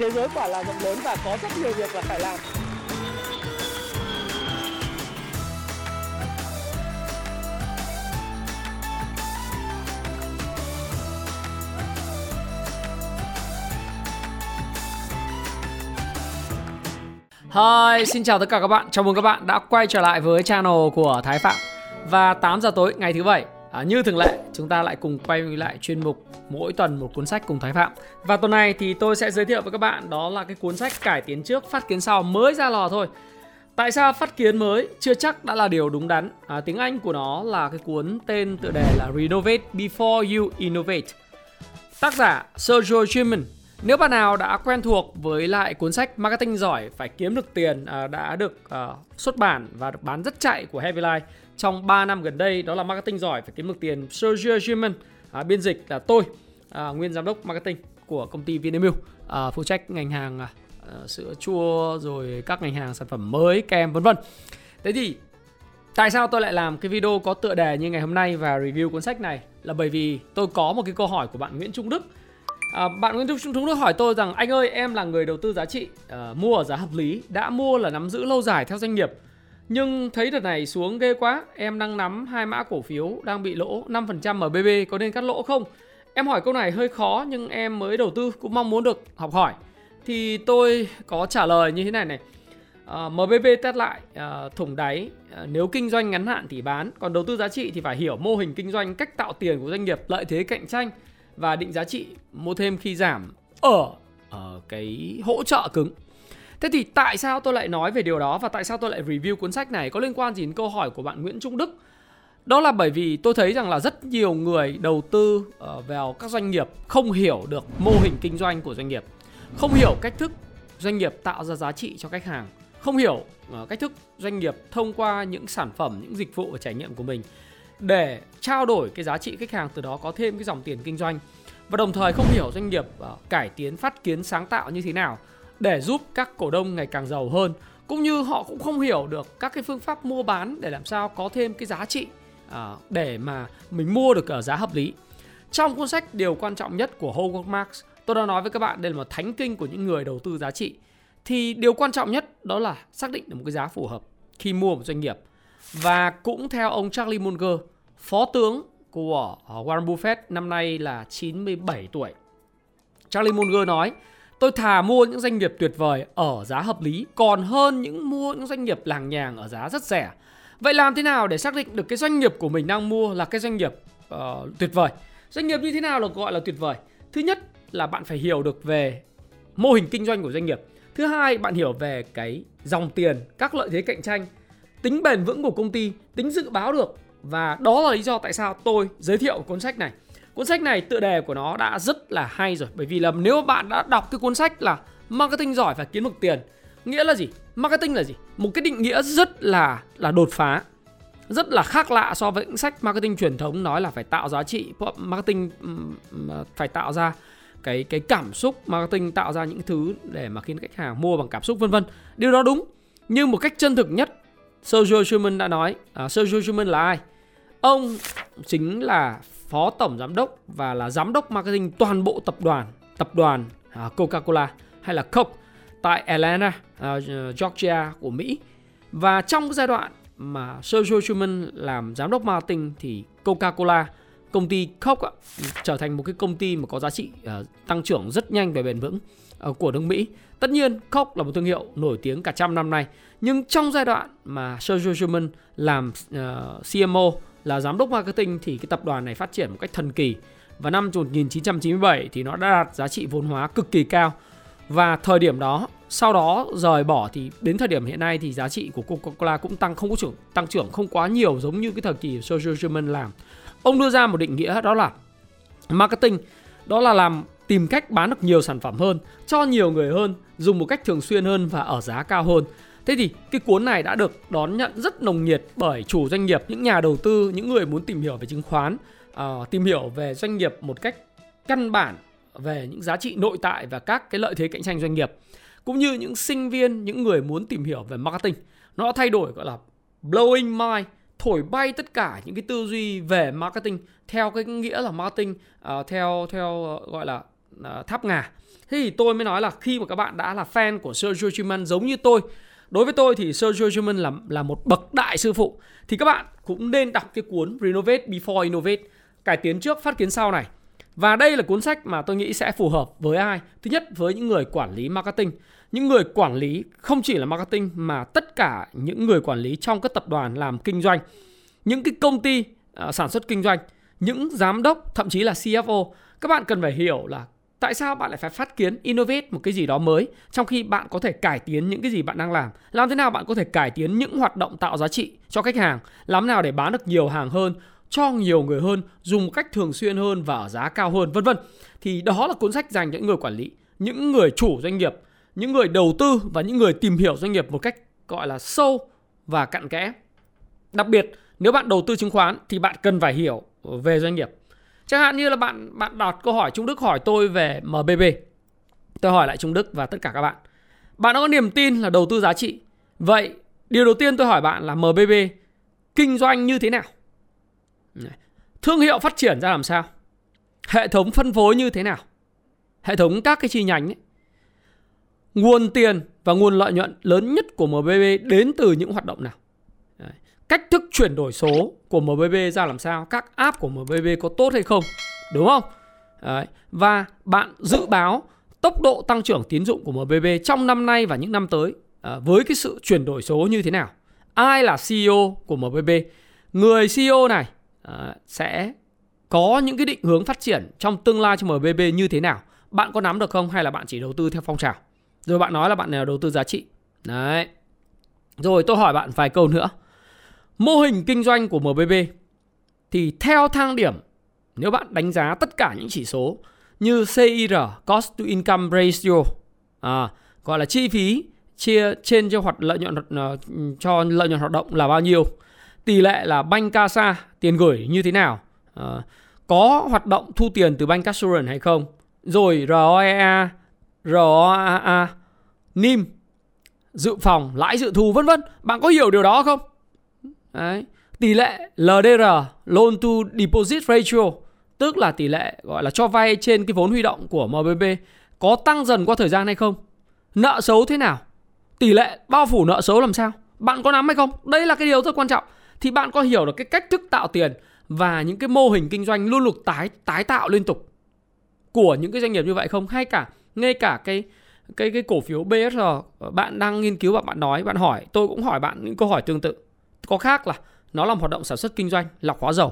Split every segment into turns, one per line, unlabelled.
thế giới quả là rộng lớn và có rất nhiều việc là phải làm
Hi, xin chào tất cả các bạn. Chào mừng các bạn đã quay trở lại với channel của Thái Phạm. Và 8 giờ tối ngày thứ bảy, à, như thường lệ, chúng ta lại cùng quay lại chuyên mục mỗi tuần một cuốn sách cùng Thái Phạm. Và tuần này thì tôi sẽ giới thiệu với các bạn đó là cái cuốn sách cải tiến trước, phát kiến sau mới ra lò thôi. Tại sao phát kiến mới chưa chắc đã là điều đúng đắn? À, tiếng Anh của nó là cái cuốn tên tựa đề là Renovate Before You Innovate. Tác giả Sergio Schumann nếu bạn nào đã quen thuộc với lại cuốn sách Marketing giỏi phải kiếm được tiền à, đã được à, xuất bản và được bán rất chạy của Heavy Life trong 3 năm gần đây đó là Marketing giỏi phải kiếm được tiền. Sergio Schumann à, biên dịch là tôi à, nguyên giám đốc marketing của công ty Vinamilk. À, phụ trách ngành hàng à, à, sữa chua rồi các ngành hàng sản phẩm mới kem vân vân. Thế thì tại sao tôi lại làm cái video có tựa đề như ngày hôm nay và review cuốn sách này? Là bởi vì tôi có một cái câu hỏi của bạn Nguyễn Trung Đức. À, bạn Nguyễn Trung Trung Đức hỏi tôi rằng anh ơi em là người đầu tư giá trị uh, mua ở giá hợp lý đã mua là nắm giữ lâu dài theo doanh nghiệp nhưng thấy đợt này xuống ghê quá em đang nắm hai mã cổ phiếu đang bị lỗ 5% MBB có nên cắt lỗ không? Em hỏi câu này hơi khó nhưng em mới đầu tư cũng mong muốn được học hỏi. Thì tôi có trả lời như thế này này. Ờ, à, MBB test lại à, thủng đáy. À, nếu kinh doanh ngắn hạn thì bán còn đầu tư giá trị thì phải hiểu mô hình kinh doanh cách tạo tiền của doanh nghiệp lợi thế cạnh tranh và định giá trị mua thêm khi giảm ở, ở cái hỗ trợ cứng. Thế thì tại sao tôi lại nói về điều đó và tại sao tôi lại review cuốn sách này có liên quan gì đến câu hỏi của bạn Nguyễn Trung Đức? Đó là bởi vì tôi thấy rằng là rất nhiều người đầu tư ờ, vào các doanh nghiệp không hiểu được mô hình kinh doanh của doanh nghiệp, không hiểu cách thức doanh nghiệp tạo ra giá trị cho khách hàng, không hiểu ờ, cách thức doanh nghiệp thông qua những sản phẩm, những dịch vụ và trải nghiệm của mình để trao đổi cái giá trị khách hàng từ đó có thêm cái dòng tiền kinh doanh và đồng thời không hiểu doanh nghiệp ờ, cải tiến phát kiến sáng tạo như thế nào để giúp các cổ đông ngày càng giàu hơn cũng như họ cũng không hiểu được các cái phương pháp mua bán để làm sao có thêm cái giá trị à, để mà mình mua được ở giá hợp lý. Trong cuốn sách điều quan trọng nhất của Howard Marks tôi đã nói với các bạn đây là một thánh kinh của những người đầu tư giá trị. Thì điều quan trọng nhất đó là xác định được một cái giá phù hợp khi mua một doanh nghiệp. Và cũng theo ông Charlie Munger, phó tướng của Warren Buffett năm nay là 97 tuổi. Charlie Munger nói, tôi thà mua những doanh nghiệp tuyệt vời ở giá hợp lý còn hơn những mua những doanh nghiệp làng nhàng ở giá rất rẻ. Vậy làm thế nào để xác định được cái doanh nghiệp của mình đang mua là cái doanh nghiệp uh, tuyệt vời? Doanh nghiệp như thế nào là gọi là tuyệt vời? Thứ nhất là bạn phải hiểu được về mô hình kinh doanh của doanh nghiệp. Thứ hai, bạn hiểu về cái dòng tiền, các lợi thế cạnh tranh tính bền vững của công ty, tính dự báo được và đó là lý do tại sao tôi giới thiệu cuốn sách này. Cuốn sách này tựa đề của nó đã rất là hay rồi bởi vì là nếu bạn đã đọc cái cuốn sách là marketing giỏi và kiếm được tiền, nghĩa là gì? Marketing là gì? Một cái định nghĩa rất là là đột phá rất là khác lạ so với những sách marketing truyền thống nói là phải tạo giá trị marketing phải tạo ra cái cái cảm xúc marketing tạo ra những thứ để mà khiến khách hàng mua bằng cảm xúc vân vân điều đó đúng nhưng một cách chân thực nhất Sergio Schumann đã nói à, Sergio Schumann là ai? Ông chính là phó tổng giám đốc và là giám đốc marketing toàn bộ tập đoàn tập đoàn à, Coca-Cola hay là Coke tại Atlanta, à, Georgia của Mỹ. Và trong cái giai đoạn mà Sergio Schumann làm giám đốc marketing thì Coca-Cola công ty Coke trở thành một cái công ty mà có giá trị uh, tăng trưởng rất nhanh và bền vững uh, của nước Mỹ. Tất nhiên Coke là một thương hiệu nổi tiếng cả trăm năm nay, nhưng trong giai đoạn mà Sergio Schumann làm uh, CMO là giám đốc marketing thì cái tập đoàn này phát triển một cách thần kỳ. Và năm 1997 thì nó đã đạt giá trị vốn hóa cực kỳ cao. Và thời điểm đó, sau đó rời bỏ thì đến thời điểm hiện nay thì giá trị của Coca-Cola cũng tăng không có trưởng tăng trưởng không quá nhiều giống như cái thời kỳ Sergio Schumann làm. Ông đưa ra một định nghĩa đó là marketing đó là làm tìm cách bán được nhiều sản phẩm hơn cho nhiều người hơn dùng một cách thường xuyên hơn và ở giá cao hơn thế thì cái cuốn này đã được đón nhận rất nồng nhiệt bởi chủ doanh nghiệp những nhà đầu tư những người muốn tìm hiểu về chứng khoán uh, tìm hiểu về doanh nghiệp một cách căn bản về những giá trị nội tại và các cái lợi thế cạnh tranh doanh nghiệp cũng như những sinh viên những người muốn tìm hiểu về marketing. Nó thay đổi gọi là blowing mind thổi bay tất cả những cái tư duy về marketing theo cái nghĩa là marketing uh, theo theo uh, gọi là uh, tháp ngà. Thế thì tôi mới nói là khi mà các bạn đã là fan của Sergio Schumann giống như tôi đối với tôi thì Sergio Schumann là là một bậc đại sư phụ. Thì các bạn cũng nên đọc cái cuốn Renovate Before Innovate cải tiến trước phát kiến sau này. Và đây là cuốn sách mà tôi nghĩ sẽ phù hợp với ai? Thứ nhất với những người quản lý marketing. Những người quản lý không chỉ là marketing mà tất cả những người quản lý trong các tập đoàn làm kinh doanh. Những cái công ty uh, sản xuất kinh doanh. Những giám đốc thậm chí là CFO các bạn cần phải hiểu là tại sao bạn lại phải phát kiến innovate một cái gì đó mới, trong khi bạn có thể cải tiến những cái gì bạn đang làm? Làm thế nào bạn có thể cải tiến những hoạt động tạo giá trị cho khách hàng? Làm nào để bán được nhiều hàng hơn, cho nhiều người hơn, dùng một cách thường xuyên hơn và ở giá cao hơn, vân vân. Thì đó là cuốn sách dành cho những người quản lý, những người chủ doanh nghiệp, những người đầu tư và những người tìm hiểu doanh nghiệp một cách, gọi là, sâu và cặn kẽ. Đặc biệt, nếu bạn đầu tư chứng khoán thì bạn cần phải hiểu về doanh nghiệp chẳng hạn như là bạn bạn đặt câu hỏi Trung Đức hỏi tôi về MBB tôi hỏi lại Trung Đức và tất cả các bạn. Bạn có niềm tin là đầu tư giá trị. Vậy, điều đầu tiên tôi hỏi bạn là MBB kinh doanh như thế nào? Thương hiệu phát triển ra làm sao? Hệ thống phân phối như thế nào? Hệ thống các cái chi nhánh ấy. nguồn tiền và nguồn lợi nhuận lớn nhất của MBB đến từ những hoạt động nào? Cách thức chuyển đổi số của MBB ra làm sao các app của MBB có tốt hay không đúng không? Đấy. và bạn dự báo tốc độ tăng trưởng tín dụng của MBB trong năm nay và những năm tới à, với cái sự chuyển đổi số như thế nào? Ai là CEO của MBB người CEO này à, sẽ có những cái định hướng phát triển trong tương lai cho MBB như thế nào? Bạn có nắm được không hay là bạn chỉ đầu tư theo phong trào? Rồi bạn nói là bạn nào đầu tư giá trị. Đấy. Rồi tôi hỏi bạn vài câu nữa mô hình kinh doanh của MBB thì theo thang điểm nếu bạn đánh giá tất cả những chỉ số như CIR cost to income ratio à, gọi là chi phí chia trên cho hoạt lợi nhuận uh, cho lợi nhuận hoạt động là bao nhiêu tỷ lệ là banh casa tiền gửi như thế nào à, có hoạt động thu tiền từ banh assurance hay không rồi ROEA ROAA NIM dự phòng lãi dự thu vân vân. Bạn có hiểu điều đó không? Đấy. tỷ lệ LDR loan to deposit ratio, tức là tỷ lệ, gọi là cho vay trên cái vốn huy động của MBB có tăng dần qua thời gian hay không? Nợ xấu thế nào? Tỷ lệ bao phủ nợ xấu làm sao? Bạn có nắm hay không? Đây là cái điều rất quan trọng. Thì bạn có hiểu được cái cách thức tạo tiền và những cái mô hình kinh doanh luôn lục tái tái tạo liên tục của những cái doanh nghiệp như vậy không? Hay cả, ngay cả cái cái cái cổ phiếu BSR bạn đang nghiên cứu và bạn nói, bạn hỏi, tôi cũng hỏi bạn những câu hỏi tương tự có khác là nó là một hoạt động sản xuất kinh doanh lọc hóa dầu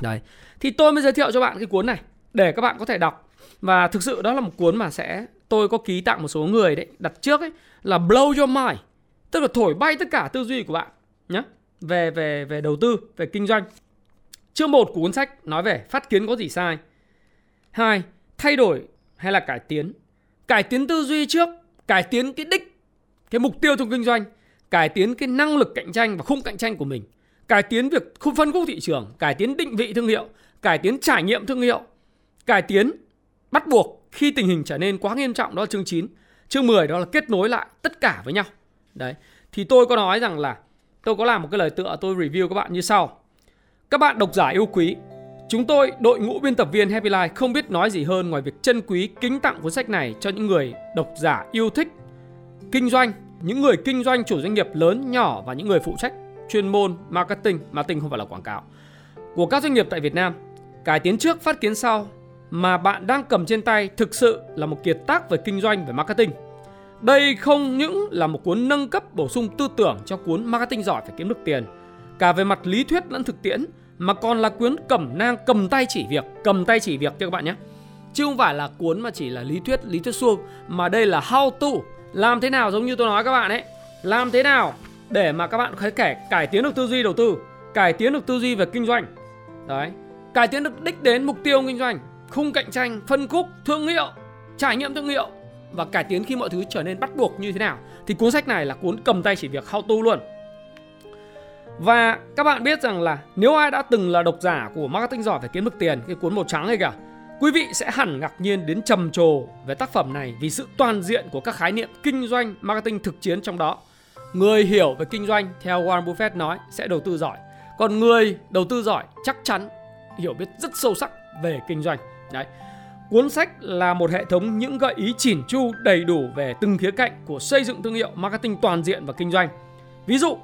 đấy thì tôi mới giới thiệu cho bạn cái cuốn này để các bạn có thể đọc và thực sự đó là một cuốn mà sẽ tôi có ký tặng một số người đấy đặt trước ấy là blow your mind tức là thổi bay tất cả tư duy của bạn nhé về về về đầu tư, về kinh doanh. Chương 1 của cuốn sách nói về phát kiến có gì sai. Hai, thay đổi hay là cải tiến. Cải tiến tư duy trước, cải tiến cái đích, cái mục tiêu trong kinh doanh, cải tiến cái năng lực cạnh tranh và khung cạnh tranh của mình, cải tiến việc khung phân khúc thị trường, cải tiến định vị thương hiệu, cải tiến trải nghiệm thương hiệu, cải tiến bắt buộc khi tình hình trở nên quá nghiêm trọng đó là chương 9. Chương 10 đó là kết nối lại tất cả với nhau. Đấy. Thì tôi có nói rằng là tôi có làm một cái lời tựa tôi review các bạn như sau. Các bạn độc giả yêu quý, chúng tôi đội ngũ biên tập viên Happy Life không biết nói gì hơn ngoài việc trân quý kính tặng cuốn sách này cho những người độc giả yêu thích kinh doanh, những người kinh doanh chủ doanh nghiệp lớn nhỏ và những người phụ trách chuyên môn marketing, marketing không phải là quảng cáo của các doanh nghiệp tại Việt Nam. Cải tiến trước phát kiến sau mà bạn đang cầm trên tay thực sự là một kiệt tác về kinh doanh về marketing. Đây không những là một cuốn nâng cấp bổ sung tư tưởng cho cuốn Marketing giỏi phải kiếm được tiền, cả về mặt lý thuyết lẫn thực tiễn, mà còn là cuốn cẩm nang cầm tay chỉ việc, cầm tay chỉ việc cho các bạn nhé. Chứ không phải là cuốn mà chỉ là lý thuyết, lý thuyết suông, mà đây là how to, làm thế nào giống như tôi nói các bạn ấy, làm thế nào để mà các bạn có thể cải tiến được tư duy đầu tư, cải tiến được tư duy về kinh doanh. Đấy, cải tiến được đích đến mục tiêu kinh doanh, khung cạnh tranh, phân khúc, thương hiệu, trải nghiệm thương hiệu. Và cải tiến khi mọi thứ trở nên bắt buộc như thế nào thì cuốn sách này là cuốn cầm tay chỉ việc how to luôn. Và các bạn biết rằng là nếu ai đã từng là độc giả của marketing giỏi phải kiếm được tiền cái cuốn màu trắng này cả quý vị sẽ hẳn ngạc nhiên đến trầm trồ về tác phẩm này vì sự toàn diện của các khái niệm kinh doanh marketing thực chiến trong đó. Người hiểu về kinh doanh theo Warren Buffett nói sẽ đầu tư giỏi. Còn người đầu tư giỏi chắc chắn hiểu biết rất sâu sắc về kinh doanh. Đấy. Cuốn sách là một hệ thống những gợi ý chỉn chu đầy đủ về từng khía cạnh của xây dựng thương hiệu marketing toàn diện và kinh doanh. Ví dụ,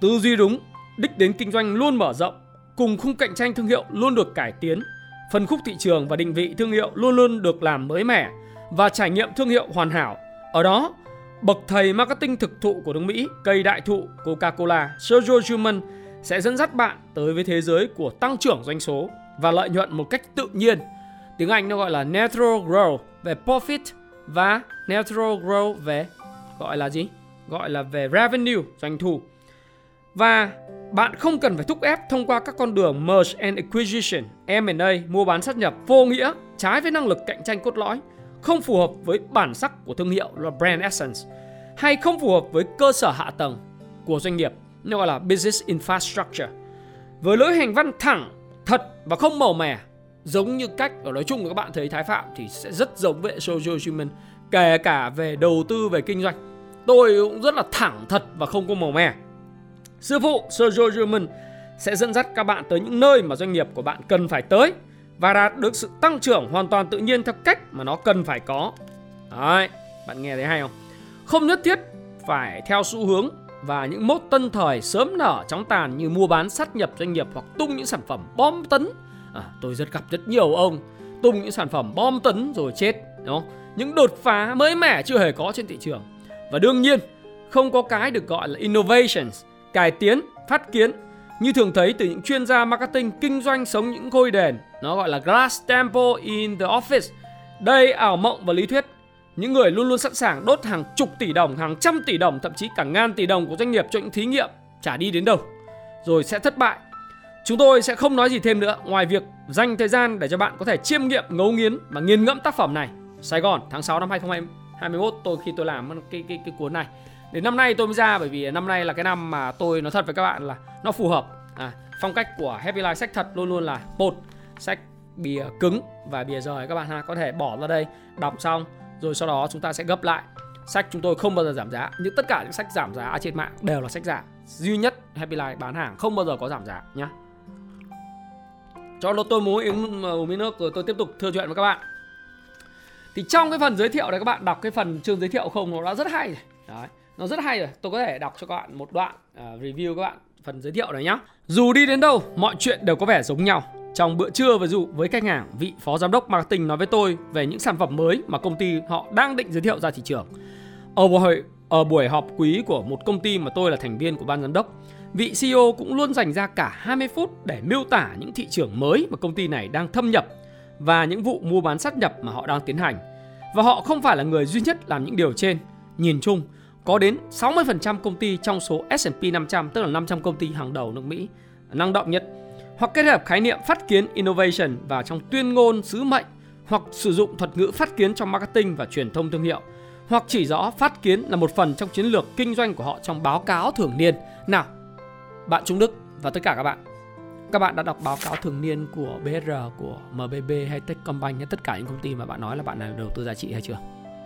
tư duy đúng, đích đến kinh doanh luôn mở rộng, cùng khung cạnh tranh thương hiệu luôn được cải tiến, phân khúc thị trường và định vị thương hiệu luôn luôn được làm mới mẻ và trải nghiệm thương hiệu hoàn hảo. Ở đó, bậc thầy marketing thực thụ của nước Mỹ, cây đại thụ Coca-Cola, Sergio Schumann sẽ dẫn dắt bạn tới với thế giới của tăng trưởng doanh số và lợi nhuận một cách tự nhiên. Tiếng Anh nó gọi là natural growth về profit và natural growth về gọi là gì? Gọi là về revenue, doanh thu. Và bạn không cần phải thúc ép thông qua các con đường merge and acquisition, M&A, mua bán sát nhập vô nghĩa, trái với năng lực cạnh tranh cốt lõi, không phù hợp với bản sắc của thương hiệu là brand essence hay không phù hợp với cơ sở hạ tầng của doanh nghiệp, nó gọi là business infrastructure. Với lối hành văn thẳng, thật và không màu mè, giống như cách ở nói chung các bạn thấy Thái Phạm thì sẽ rất giống với social human, kể cả về đầu tư về kinh doanh. Tôi cũng rất là thẳng thật và không có màu mè. Sư phụ Sergio German sẽ dẫn dắt các bạn tới những nơi mà doanh nghiệp của bạn cần phải tới và đạt được sự tăng trưởng hoàn toàn tự nhiên theo cách mà nó cần phải có. Đấy, bạn nghe thấy hay không? Không nhất thiết phải theo xu hướng và những mốt tân thời sớm nở chóng tàn như mua bán sát nhập doanh nghiệp hoặc tung những sản phẩm bom tấn. À, tôi rất gặp rất nhiều ông tung những sản phẩm bom tấn rồi chết, đúng không? Những đột phá mới mẻ chưa hề có trên thị trường. Và đương nhiên, không có cái được gọi là innovations cải tiến, phát kiến như thường thấy từ những chuyên gia marketing kinh doanh sống những ngôi đền, nó gọi là glass temple in the office. Đây ảo mộng và lý thuyết. Những người luôn luôn sẵn sàng đốt hàng chục tỷ đồng, hàng trăm tỷ đồng, thậm chí cả ngàn tỷ đồng của doanh nghiệp cho những thí nghiệm chả đi đến đâu, rồi sẽ thất bại. Chúng tôi sẽ không nói gì thêm nữa ngoài việc dành thời gian để cho bạn có thể chiêm nghiệm, ngấu nghiến và nghiền ngẫm tác phẩm này. Sài Gòn tháng 6 năm 2021 tôi khi tôi làm cái cái cái cuốn này Đến năm nay tôi mới ra bởi vì năm nay là cái năm mà tôi nói thật với các bạn là nó phù hợp. À, phong cách của Happy Life sách thật luôn luôn là một sách bìa cứng và bìa rời các bạn ha có thể bỏ ra đây đọc xong rồi sau đó chúng ta sẽ gấp lại. Sách chúng tôi không bao giờ giảm giá nhưng tất cả những sách giảm giá trên mạng đều là sách giả. Duy nhất Happy Life bán hàng không bao giờ có giảm giá nhá. Cho nó tôi muốn uống ờ, uống miếng nước rồi tôi tiếp tục thưa chuyện với các bạn. Thì trong cái phần giới thiệu này các bạn đọc cái phần chương giới thiệu không nó đã rất hay đấy nó rất hay rồi tôi có thể đọc cho các bạn một đoạn uh, review các bạn phần giới thiệu này nhé dù đi đến đâu mọi chuyện đều có vẻ giống nhau trong bữa trưa ví dụ với khách hàng vị phó giám đốc marketing nói với tôi về những sản phẩm mới mà công ty họ đang định giới thiệu ra thị trường ở buổi ở buổi họp quý của một công ty mà tôi là thành viên của ban giám đốc vị CEO cũng luôn dành ra cả 20 phút để miêu tả những thị trường mới mà công ty này đang thâm nhập và những vụ mua bán sát nhập mà họ đang tiến hành. Và họ không phải là người duy nhất làm những điều trên. Nhìn chung, có đến 60% công ty trong số S&P 500 tức là 500 công ty hàng đầu nước Mỹ năng động nhất hoặc kết hợp khái niệm phát kiến innovation vào trong tuyên ngôn sứ mệnh hoặc sử dụng thuật ngữ phát kiến trong marketing và truyền thông thương hiệu hoặc chỉ rõ phát kiến là một phần trong chiến lược kinh doanh của họ trong báo cáo thường niên. Nào, bạn Trung Đức và tất cả các bạn, các bạn đã đọc báo cáo thường niên của BR của MBB hay Techcombank hay tất cả những công ty mà bạn nói là bạn là đầu tư giá trị hay chưa?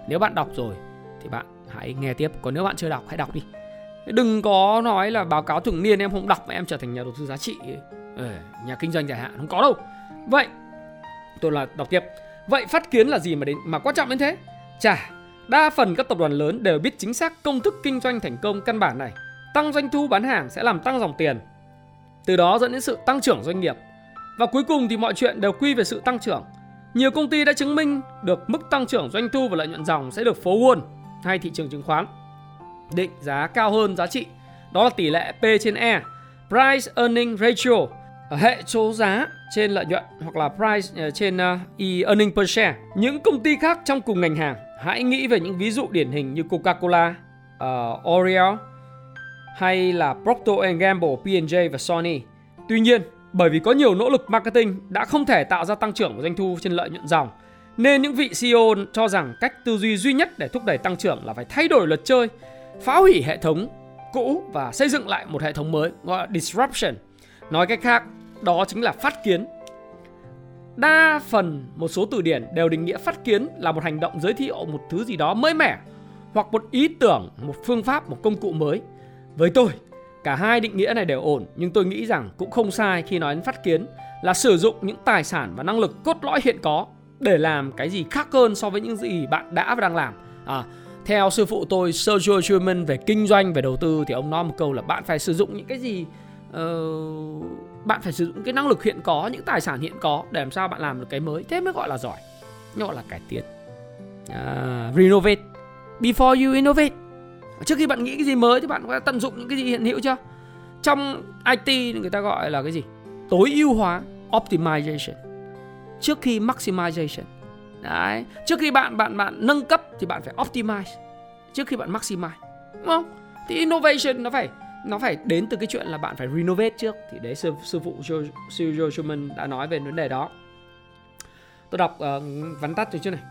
Nếu bạn đọc rồi thì bạn hãy nghe tiếp. Còn nếu bạn chưa đọc hãy đọc đi. Đừng có nói là báo cáo thường niên em không đọc mà em trở thành nhà đầu tư giá trị ừ, nhà kinh doanh dài hạn. Không có đâu. Vậy tôi là đọc tiếp. Vậy phát kiến là gì mà đến mà quan trọng đến thế? Chả đa phần các tập đoàn lớn đều biết chính xác công thức kinh doanh thành công căn bản này. Tăng doanh thu bán hàng sẽ làm tăng dòng tiền. Từ đó dẫn đến sự tăng trưởng doanh nghiệp. Và cuối cùng thì mọi chuyện đều quy về sự tăng trưởng. Nhiều công ty đã chứng minh được mức tăng trưởng doanh thu và lợi nhuận dòng sẽ được phố Wall hay thị trường chứng khoán định giá cao hơn giá trị. Đó là tỷ lệ P trên E, Price Earning Ratio, hệ số giá trên lợi nhuận hoặc là price ờ, trên ờ, E earning per share. Những công ty khác trong cùng ngành hàng, hãy nghĩ về những ví dụ điển hình như Coca-Cola, uh, Oreo hay là Procter Gamble, P&J và Sony. Tuy nhiên, bởi vì có nhiều nỗ lực marketing đã không thể tạo ra tăng trưởng của doanh thu trên lợi nhuận dòng nên những vị CEO cho rằng cách tư duy duy nhất để thúc đẩy tăng trưởng là phải thay đổi luật chơi, phá hủy hệ thống cũ và xây dựng lại một hệ thống mới gọi là disruption. Nói cách khác, đó chính là phát kiến. Đa phần một số từ điển đều định nghĩa phát kiến là một hành động giới thiệu một thứ gì đó mới mẻ hoặc một ý tưởng, một phương pháp, một công cụ mới. Với tôi, cả hai định nghĩa này đều ổn nhưng tôi nghĩ rằng cũng không sai khi nói đến phát kiến là sử dụng những tài sản và năng lực cốt lõi hiện có để làm cái gì khác hơn so với những gì bạn đã và đang làm. À, theo sư phụ tôi Sergio Schumann về kinh doanh về đầu tư thì ông nói một câu là bạn phải sử dụng những cái gì uh, bạn phải sử dụng cái năng lực hiện có những tài sản hiện có để làm sao bạn làm được cái mới. Thế mới gọi là giỏi nó gọi là cải tiến. Uh, renovate. Before you innovate. Trước khi bạn nghĩ cái gì mới thì bạn phải tận dụng những cái gì hiện hữu chưa? Trong IT người ta gọi là cái gì? Tối ưu hóa optimization trước khi maximization. Đấy trước khi bạn bạn bạn nâng cấp thì bạn phải optimize. Trước khi bạn maximize đúng không? Thì innovation nó phải nó phải đến từ cái chuyện là bạn phải renovate trước. Thì đấy sư, sư phụ Joe Schumann đã nói về vấn đề đó. Tôi đọc uh, vắn tắt từ trước này.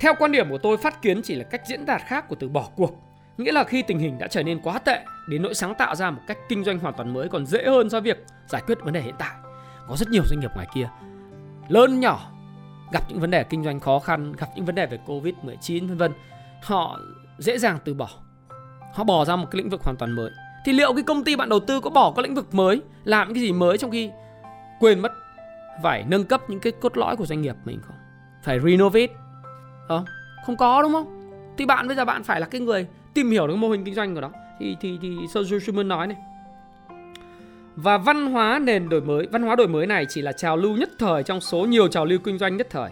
Theo quan điểm của tôi phát kiến chỉ là cách diễn đạt khác của từ bỏ cuộc. Nghĩa là khi tình hình đã trở nên quá tệ đến nỗi sáng tạo ra một cách kinh doanh hoàn toàn mới còn dễ hơn so với việc giải quyết vấn đề hiện tại. Có rất nhiều doanh nghiệp ngoài kia lớn nhỏ, gặp những vấn đề kinh doanh khó khăn, gặp những vấn đề về covid 19 vân vân. Họ dễ dàng từ bỏ. Họ bỏ ra một cái lĩnh vực hoàn toàn mới. Thì liệu cái công ty bạn đầu tư có bỏ cái lĩnh vực mới, làm cái gì mới trong khi quên mất phải nâng cấp những cái cốt lõi của doanh nghiệp mình không? Phải renovate? Không không có đúng không? Thì bạn bây giờ bạn phải là cái người tìm hiểu được mô hình kinh doanh của nó. Thì thì thì Sir Schumann nói này và văn hóa nền đổi mới, văn hóa đổi mới này chỉ là trào lưu nhất thời trong số nhiều trào lưu kinh doanh nhất thời.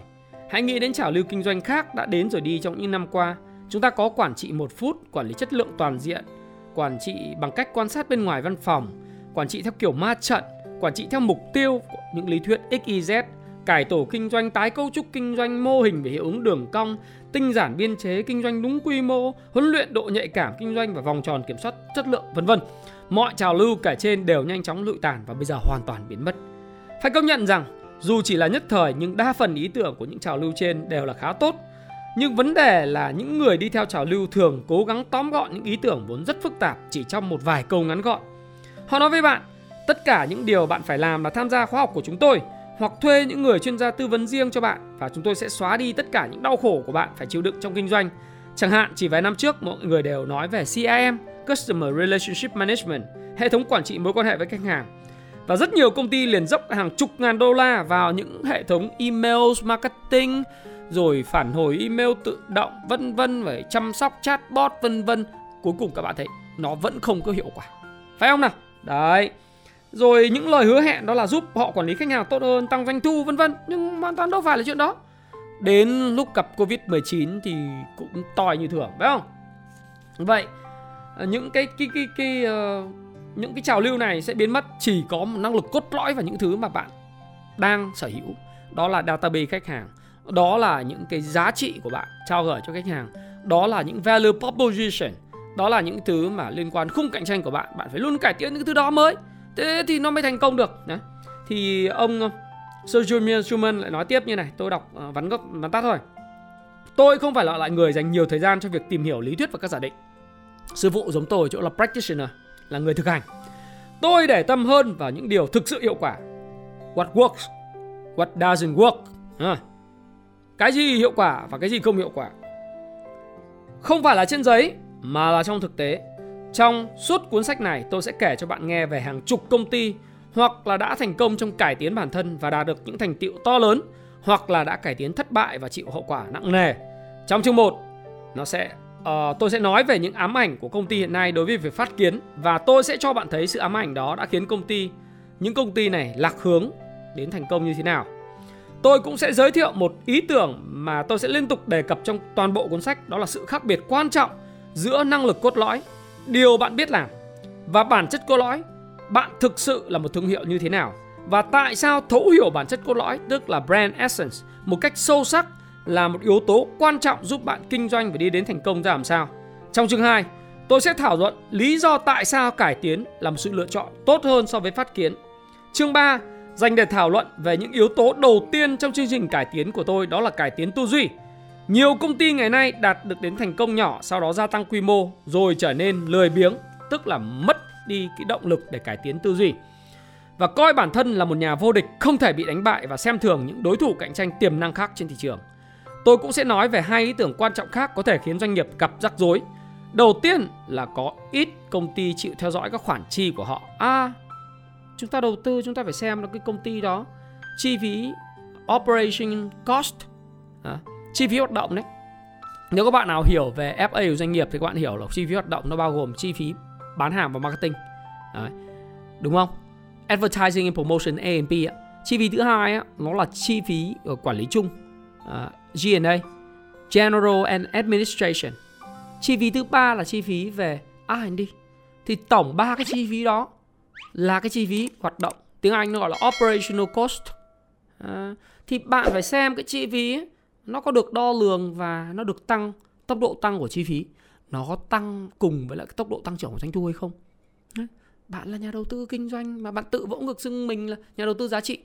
Hãy nghĩ đến trào lưu kinh doanh khác đã đến rồi đi trong những năm qua. Chúng ta có quản trị một phút, quản lý chất lượng toàn diện, quản trị bằng cách quan sát bên ngoài văn phòng, quản trị theo kiểu ma trận, quản trị theo mục tiêu những lý thuyết XYZ cải tổ kinh doanh, tái cấu trúc kinh doanh, mô hình về hiệu ứng đường cong, tinh giản biên chế kinh doanh đúng quy mô, huấn luyện độ nhạy cảm kinh doanh và vòng tròn kiểm soát chất lượng vân vân. Mọi trào lưu kể trên đều nhanh chóng lụi tàn và bây giờ hoàn toàn biến mất. Phải công nhận rằng dù chỉ là nhất thời nhưng đa phần ý tưởng của những trào lưu trên đều là khá tốt. Nhưng vấn đề là những người đi theo trào lưu thường cố gắng tóm gọn những ý tưởng vốn rất phức tạp chỉ trong một vài câu ngắn gọn. Họ nói với bạn, tất cả những điều bạn phải làm là tham gia khóa học của chúng tôi hoặc thuê những người chuyên gia tư vấn riêng cho bạn và chúng tôi sẽ xóa đi tất cả những đau khổ của bạn phải chịu đựng trong kinh doanh. Chẳng hạn chỉ vài năm trước mọi người đều nói về CRM, Customer Relationship Management, hệ thống quản trị mối quan hệ với khách hàng. Và rất nhiều công ty liền dốc hàng chục ngàn đô la vào những hệ thống email marketing, rồi phản hồi email tự động vân vân và chăm sóc chatbot vân vân. Cuối cùng các bạn thấy nó vẫn không có hiệu quả. Phải không nào? Đấy. Rồi những lời hứa hẹn đó là giúp họ quản lý khách hàng tốt hơn, tăng doanh thu vân vân, nhưng hoàn toàn đâu phải là chuyện đó. Đến lúc gặp Covid-19 thì cũng tòi như thường, phải không? Vậy ờ, những cái cái cái cái uh, những cái trào lưu này sẽ biến mất chỉ có một năng lực cốt lõi và những thứ mà bạn đang sở hữu. Đó là database khách hàng. Đó là những cái giá trị của bạn trao gửi cho khách hàng. Đó là những value proposition. Đó là những thứ mà liên quan khung cạnh tranh của bạn. Bạn phải luôn cải tiến những thứ đó mới thế thì nó mới thành công được. Đấy. thì ông ờ, Sergio Schumann lại nói tiếp như này. Tôi đọc uh, vắn gốc vắn tắt thôi. Tôi không phải là loại người dành nhiều thời gian cho việc tìm hiểu lý thuyết và các giả định. Sư phụ giống tôi chỗ là practitioner là người thực hành. Tôi để tâm hơn vào những điều thực sự hiệu quả. What works what doesn't work. À. cái gì hiệu quả và cái gì không hiệu quả? Không phải là trên giấy mà là trong thực tế trong suốt cuốn sách này, tôi sẽ kể cho bạn nghe về hàng chục công ty hoặc là đã thành công trong cải tiến bản thân và đạt được những thành tựu to lớn, hoặc là đã cải tiến thất bại và chịu hậu quả nặng nề. Trong chương 1, nó sẽ uh, tôi sẽ nói về những ám ảnh của công ty hiện nay đối với việc phát kiến và tôi sẽ cho bạn thấy sự ám ảnh đó đã khiến công ty những công ty này lạc hướng đến thành công như thế nào. Tôi cũng sẽ giới thiệu một ý tưởng mà tôi sẽ liên tục đề cập trong toàn bộ cuốn sách đó là sự khác biệt quan trọng giữa năng lực cốt lõi điều bạn biết làm và bản chất cốt lõi bạn thực sự là một thương hiệu như thế nào và tại sao thấu hiểu bản chất cốt lõi tức là brand essence một cách sâu sắc là một yếu tố quan trọng giúp bạn kinh doanh và đi đến thành công ra làm sao. Trong chương 2, tôi sẽ thảo luận lý do tại sao cải tiến là một sự lựa chọn tốt hơn so với phát kiến. Chương 3 dành để thảo luận về những yếu tố đầu tiên trong chương trình cải tiến của tôi đó là cải tiến tư duy. Nhiều công ty ngày nay đạt được đến thành công nhỏ sau đó gia tăng quy mô rồi trở nên lười biếng, tức là mất đi cái động lực để cải tiến tư duy. Và coi bản thân là một nhà vô địch không thể bị đánh bại và xem thường những đối thủ cạnh tranh tiềm năng khác trên thị trường. Tôi cũng sẽ nói về hai ý tưởng quan trọng khác có thể khiến doanh nghiệp gặp rắc rối. Đầu tiên là có ít công ty chịu theo dõi các khoản chi của họ. À, chúng ta đầu tư chúng ta phải xem là cái công ty đó chi phí operation cost à, chi phí hoạt động đấy. Nếu các bạn nào hiểu về FA của doanh nghiệp thì các bạn hiểu là chi phí hoạt động nó bao gồm chi phí bán hàng và marketing. Đấy. đúng không? Advertising and promotion A&P chi phí thứ hai á, nó là chi phí ở quản lý chung. Ờ, uh, G&A general and administration. Chi phí thứ ba là chi phí về R&D thì tổng ba cái chi phí đó là cái chi phí hoạt động. Tiếng Anh nó gọi là operational cost. À, thì bạn phải xem cái chi phí ấy, nó có được đo lường và nó được tăng tốc độ tăng của chi phí. Nó có tăng cùng với lại tốc độ tăng trưởng của doanh thu hay không? Bạn là nhà đầu tư kinh doanh mà bạn tự vỗ ngực xưng mình là nhà đầu tư giá trị.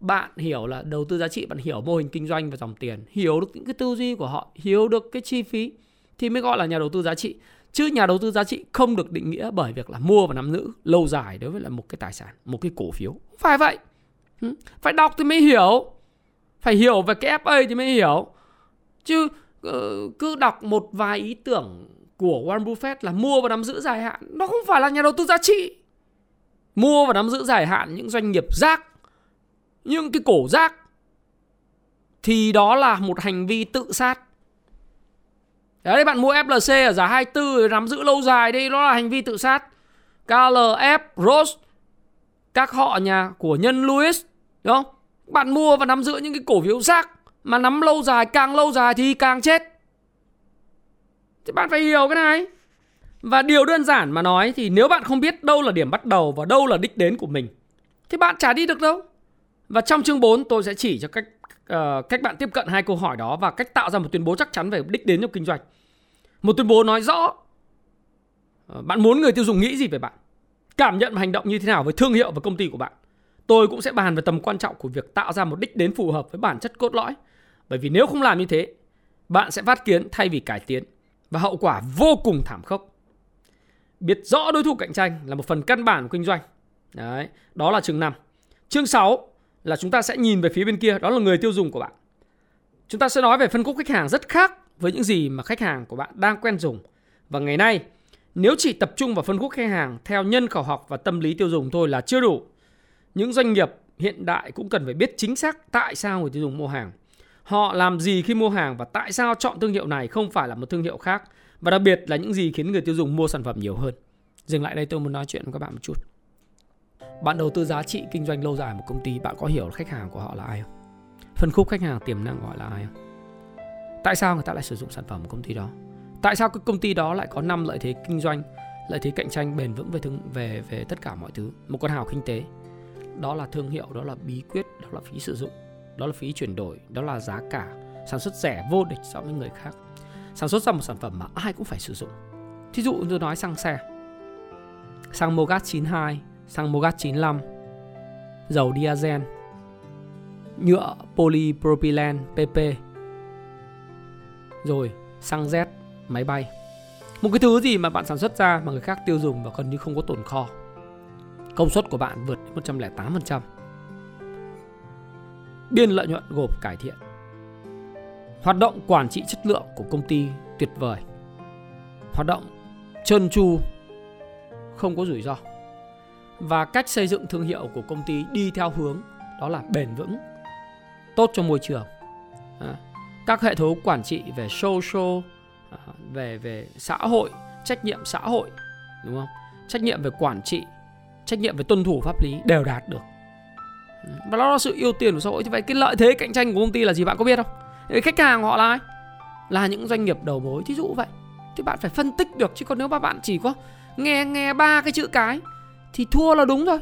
Bạn hiểu là đầu tư giá trị, bạn hiểu mô hình kinh doanh và dòng tiền, hiểu được những cái tư duy của họ, hiểu được cái chi phí thì mới gọi là nhà đầu tư giá trị. Chứ nhà đầu tư giá trị không được định nghĩa bởi việc là mua và nắm giữ lâu dài đối với là một cái tài sản, một cái cổ phiếu. Phải vậy. Phải đọc thì mới hiểu phải hiểu về cái FA thì mới hiểu chứ ờ, cứ đọc một vài ý tưởng của Warren Buffett là mua và nắm giữ dài hạn nó không phải là nhà đầu tư giá trị mua và nắm giữ dài hạn những doanh nghiệp rác những cái cổ rác thì đó là một hành vi tự sát Đấy bạn mua FLC ở giá 24 nắm giữ lâu dài đây nó là hành vi tự sát. KLF, Rose, các họ nhà của nhân Lewis đúng không? Bạn mua và nắm giữ những cái cổ phiếu rác mà nắm lâu dài càng lâu dài thì càng chết. Thì bạn phải hiểu cái này. Và điều đơn giản mà nói thì nếu bạn không biết đâu là điểm bắt đầu và đâu là đích đến của mình thì bạn chả đi được đâu. Và trong chương 4 tôi sẽ chỉ cho cách uh, cách bạn tiếp cận hai câu hỏi đó và cách tạo ra một tuyên bố chắc chắn về đích đến trong kinh doanh. Một tuyên bố nói rõ uh, bạn muốn người tiêu dùng nghĩ gì về bạn, cảm nhận và hành động như thế nào với thương hiệu và công ty của bạn. Tôi cũng sẽ bàn về tầm quan trọng của việc tạo ra một đích đến phù hợp với bản chất cốt lõi. Bởi vì nếu không làm như thế, bạn sẽ phát kiến thay vì cải tiến và hậu quả vô cùng thảm khốc. Biết rõ đối thủ cạnh tranh là một phần căn bản của kinh doanh. Đấy, đó là chương 5. Chương 6 là chúng ta sẽ nhìn về phía bên kia, đó là người tiêu dùng của bạn. Chúng ta sẽ nói về phân khúc khách hàng rất khác với những gì mà khách hàng của bạn đang quen dùng. Và ngày nay, nếu chỉ tập trung vào phân khúc khách hàng theo nhân khẩu học và tâm lý tiêu dùng thôi là chưa đủ. Những doanh nghiệp hiện đại cũng cần phải biết chính xác tại sao người tiêu dùng mua hàng. Họ làm gì khi mua hàng và tại sao chọn thương hiệu này không phải là một thương hiệu khác. Và đặc biệt là những gì khiến người tiêu dùng mua sản phẩm nhiều hơn. Dừng lại đây tôi muốn nói chuyện với các bạn một chút. Bạn đầu tư giá trị kinh doanh lâu dài một công ty, bạn có hiểu khách hàng của họ là ai không? Phân khúc khách hàng tiềm năng gọi là ai không? Tại sao người ta lại sử dụng sản phẩm của công ty đó? Tại sao cái công ty đó lại có năm lợi thế kinh doanh, lợi thế cạnh tranh bền vững về thương, về về tất cả mọi thứ, một con hào kinh tế. Đó là thương hiệu, đó là bí quyết, đó là phí sử dụng, đó là phí chuyển đổi, đó là giá cả, sản xuất rẻ vô địch so với người khác. Sản xuất ra một sản phẩm mà ai cũng phải sử dụng. Thí dụ tôi nói xăng xe. Xăng Mogat 92 xăng Mogat 95, dầu diesel, nhựa polypropylene PP, rồi xăng Z, máy bay. Một cái thứ gì mà bạn sản xuất ra mà người khác tiêu dùng và gần như không có tồn kho. Công suất của bạn vượt 108%. Biên lợi nhuận gộp cải thiện. Hoạt động quản trị chất lượng của công ty tuyệt vời. Hoạt động trơn tru, không có rủi ro và cách xây dựng thương hiệu của công ty đi theo hướng đó là bền vững tốt cho môi trường à, các hệ thống quản trị về social à, về về xã hội trách nhiệm xã hội đúng không trách nhiệm về quản trị trách nhiệm về tuân thủ pháp lý đều đạt được. Và đó là sự ưu tiên của xã hội. Thì vậy cái lợi thế cạnh tranh của công ty là gì bạn có biết không? Khách hàng họ là ai? Là những doanh nghiệp đầu mối. Thí dụ vậy. Thì bạn phải phân tích được. Chứ còn nếu mà bạn chỉ có nghe nghe ba cái chữ cái thì thua là đúng rồi.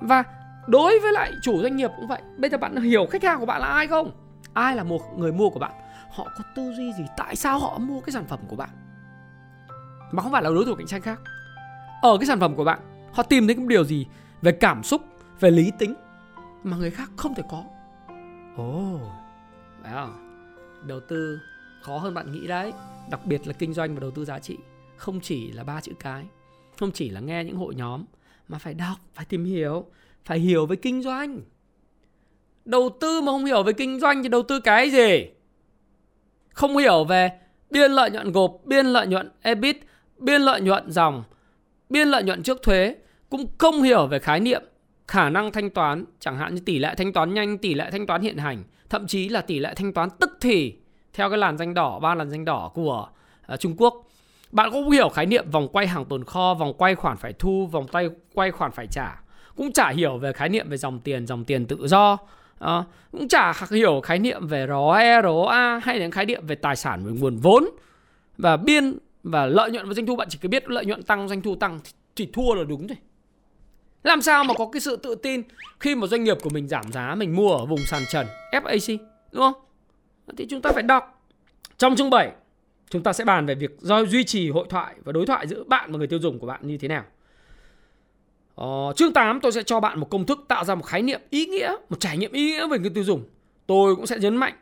Và đối với lại chủ doanh nghiệp cũng vậy. Bây giờ bạn hiểu khách hàng của bạn là ai không? Ai là một người mua của bạn? Họ có tư duy gì? Tại sao họ mua cái sản phẩm của bạn? Mà không phải là đối thủ cạnh tranh khác. Ở cái sản phẩm của bạn họ tìm thấy cái điều gì về cảm xúc về lý tính mà người khác không thể có? Ồ. Oh, phải không? Đầu tư khó hơn bạn nghĩ đấy. Đặc biệt là kinh doanh và đầu tư giá trị. Không chỉ là ba chữ cái không chỉ là nghe những hội nhóm mà phải đọc phải tìm hiểu phải hiểu về kinh doanh. Đầu tư mà không hiểu về kinh doanh thì đầu tư cái gì? Không hiểu về biên lợi nhuận gộp biên lợi nhuận ebit biên lợi nhuận dòng biên lợi nhuận trước thuế cũng không hiểu về khái niệm khả năng thanh toán chẳng hạn như tỷ lệ thanh toán nhanh tỷ lệ thanh toán hiện hành thậm chí là tỷ lệ thanh toán tức thì theo cái làn danh đỏ ba làn danh đỏ của uh, Trung Quốc. Bạn cũng hiểu khái niệm vòng quay hàng tồn kho vòng quay khoản phải thu vòng tay quay khoản phải trả cũng chả hiểu về khái niệm về dòng tiền dòng tiền tự do uh, cũng chả hiểu khái niệm về ROE, ROA hay những khái niệm về tài sản về nguồn vốn. Và biên và lợi nhuận và doanh thu bạn chỉ biết lợi nhuận tăng doanh thu tăng thì, thì thua là đúng rồi làm sao mà có cái sự tự tin khi mà doanh nghiệp của mình giảm giá mình mua ở vùng sàn trần FAC đúng không thì chúng ta phải đọc trong chương 7 chúng ta sẽ bàn về việc do duy trì hội thoại và đối thoại giữa bạn và người tiêu dùng của bạn như thế nào Ờ, chương 8 tôi sẽ cho bạn một công thức tạo ra một khái niệm ý nghĩa, một trải nghiệm ý nghĩa về người tiêu dùng. Tôi cũng sẽ nhấn mạnh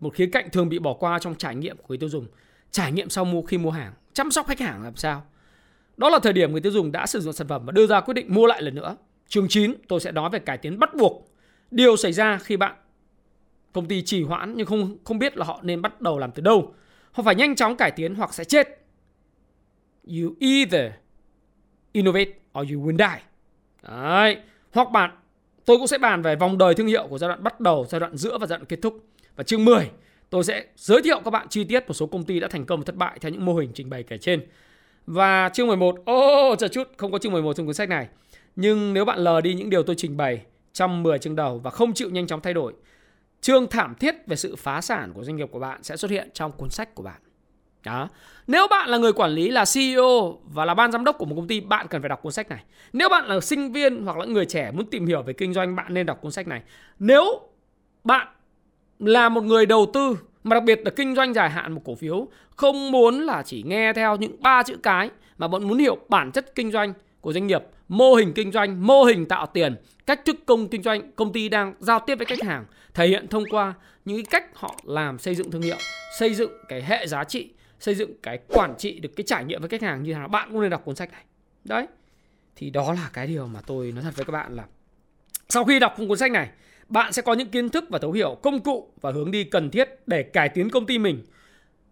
một khía cạnh thường bị bỏ qua trong trải nghiệm của người tiêu dùng. Trải nghiệm sau mua khi mua hàng, chăm sóc khách hàng làm sao. Đó là thời điểm người tiêu dùng đã sử dụng sản phẩm và đưa ra quyết định mua lại lần nữa. Chương 9 tôi sẽ nói về cải tiến bắt buộc. Điều xảy ra khi bạn công ty trì hoãn nhưng không không biết là họ nên bắt đầu làm từ đâu. Họ phải nhanh chóng cải tiến hoặc sẽ chết. You either innovate or you will die. Đấy. Hoặc bạn tôi cũng sẽ bàn về vòng đời thương hiệu của giai đoạn bắt đầu, giai đoạn giữa và giai đoạn kết thúc. Và chương 10 tôi sẽ giới thiệu các bạn chi tiết một số công ty đã thành công và thất bại theo những mô hình trình bày kể trên. Và chương 11, ô oh, chờ chút, không có chương 11 trong cuốn sách này. Nhưng nếu bạn lờ đi những điều tôi trình bày trong 10 chương đầu và không chịu nhanh chóng thay đổi, chương thảm thiết về sự phá sản của doanh nghiệp của bạn sẽ xuất hiện trong cuốn sách của bạn. Đó. Nếu bạn là người quản lý là CEO và là ban giám đốc của một công ty, bạn cần phải đọc cuốn sách này. Nếu bạn là sinh viên hoặc là người trẻ muốn tìm hiểu về kinh doanh, bạn nên đọc cuốn sách này. Nếu bạn là một người đầu tư mà đặc biệt là kinh doanh dài hạn một cổ phiếu, không muốn là chỉ nghe theo những ba chữ cái mà bọn muốn hiểu bản chất kinh doanh của doanh nghiệp, mô hình kinh doanh, mô hình tạo tiền, cách thức công kinh doanh, công ty đang giao tiếp với khách hàng, thể hiện thông qua những cách họ làm xây dựng thương hiệu, xây dựng cái hệ giá trị xây dựng cái quản trị được cái trải nghiệm với khách hàng như thế nào bạn cũng nên đọc cuốn sách này. Đấy thì đó là cái điều mà tôi nói thật với các bạn là sau khi đọc cuốn sách này bạn sẽ có những kiến thức và thấu hiểu công cụ và hướng đi cần thiết để cải tiến công ty mình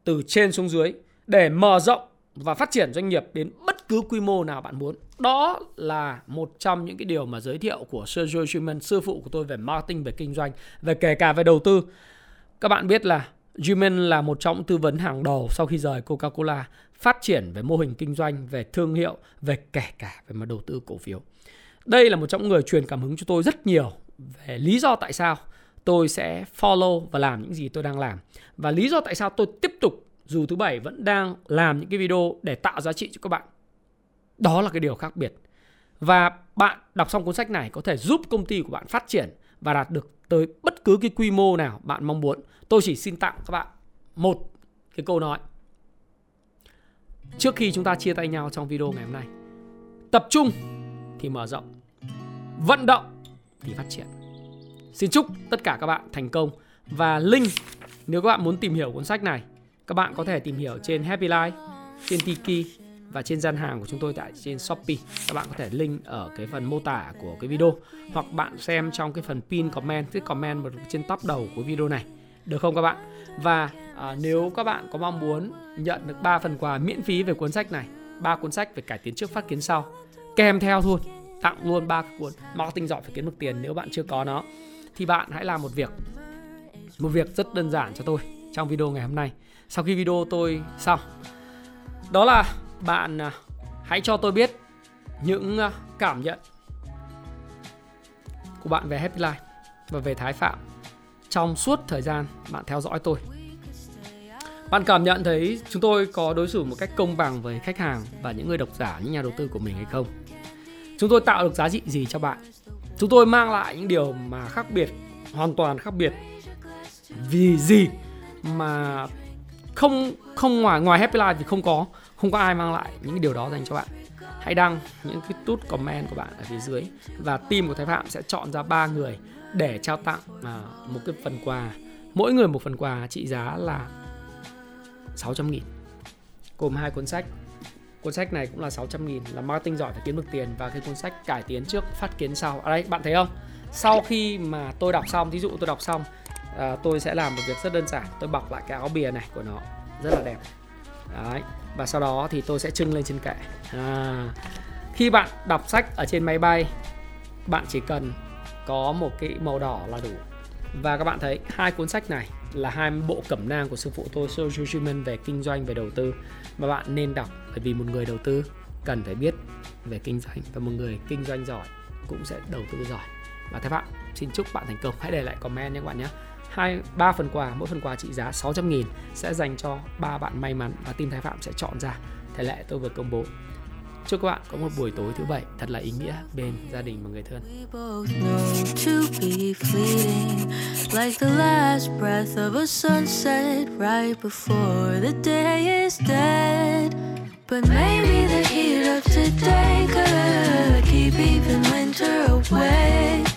từ trên xuống dưới để mở rộng và phát triển doanh nghiệp đến bất cứ quy mô nào bạn muốn. Đó là một trong những cái điều mà giới thiệu của Sergio Schumann, sư phụ của tôi về marketing, về kinh doanh, về kể cả về đầu tư. Các bạn biết là Juman là một trong tư vấn hàng đầu sau khi rời Coca-Cola phát triển về mô hình kinh doanh, về thương hiệu, về kể cả về mặt đầu tư cổ phiếu. Đây là một trong người truyền cảm hứng cho tôi rất nhiều về lý do tại sao tôi sẽ follow và làm những gì tôi đang làm. Và lý do tại sao tôi tiếp tục dù thứ bảy vẫn đang làm những cái video để tạo giá trị cho các bạn. Đó là cái điều khác biệt. Và bạn đọc xong cuốn sách này có thể giúp công ty của bạn phát triển và đạt được tới bất cứ cái quy mô nào bạn mong muốn. Tôi chỉ xin tặng các bạn một cái câu nói. Trước khi chúng ta chia tay nhau trong video ngày hôm nay, tập trung thì mở rộng, vận động thì phát triển. Xin chúc tất cả các bạn thành công và link nếu các bạn muốn tìm hiểu cuốn sách này, các bạn có thể tìm hiểu trên Happy Life, trên Tiki và trên gian hàng của chúng tôi tại trên Shopee. Các bạn có thể link ở cái phần mô tả của cái video hoặc bạn xem trong cái phần pin comment, cái comment trên top đầu của video này. Được không các bạn? Và à, nếu các bạn có mong muốn nhận được 3 phần quà miễn phí về cuốn sách này, ba cuốn sách về cải tiến trước phát kiến sau, kèm theo thôi, tặng luôn ba cuốn marketing giỏi phải kiếm được tiền nếu bạn chưa có nó thì bạn hãy làm một việc một việc rất đơn giản cho tôi trong video ngày hôm nay sau khi video tôi xong đó là bạn à, hãy cho tôi biết những à, cảm nhận của bạn về Happy Life và về Thái Phạm trong suốt thời gian bạn theo dõi tôi. Bạn cảm nhận thấy chúng tôi có đối xử một cách công bằng với khách hàng và những người độc giả, những nhà đầu tư của mình hay không? Chúng tôi tạo được giá trị gì cho bạn? Chúng tôi mang lại những điều mà khác biệt, hoàn toàn khác biệt. Vì gì mà không không ngoài ngoài Happy Life thì không có không có ai mang lại những điều đó dành cho bạn hãy đăng những cái tút comment của bạn ở phía dưới và team của Thái Phạm sẽ chọn ra ba người để trao tặng à, một cái phần quà mỗi người một phần quà trị giá là 600 nghìn gồm hai cuốn sách cuốn sách này cũng là 600 nghìn là marketing giỏi phải kiếm được tiền và cái cuốn sách cải tiến trước phát kiến sau. Ở à đây bạn thấy không? Sau khi mà tôi đọc xong ví dụ tôi đọc xong à, tôi sẽ làm một việc rất đơn giản. Tôi bọc lại cái áo bìa này của nó. Rất là đẹp. Đấy. Và sau đó thì tôi sẽ trưng lên trên kệ. À, khi bạn đọc sách ở trên máy bay bạn chỉ cần có một cái màu đỏ là đủ và các bạn thấy, hai cuốn sách này là hai bộ cẩm nang của sư phụ tôi Social về kinh doanh, về đầu tư. Mà bạn nên đọc, bởi vì một người đầu tư cần phải biết về kinh doanh, và một người kinh doanh giỏi cũng sẽ đầu tư giỏi. Và thế bạn, xin chúc bạn thành công. Hãy để lại comment nhé các bạn nhé. Hai, ba phần quà, mỗi phần quà trị giá 600 nghìn sẽ dành cho ba bạn may mắn, và team Thái Phạm sẽ chọn ra. Thể lệ tôi vừa công bố chúc các bạn có một buổi tối thứ bảy thật là ý nghĩa bên gia đình và người thân
like the last breath of a sunset right before the day is dead. But maybe the heat of today could keep even winter away.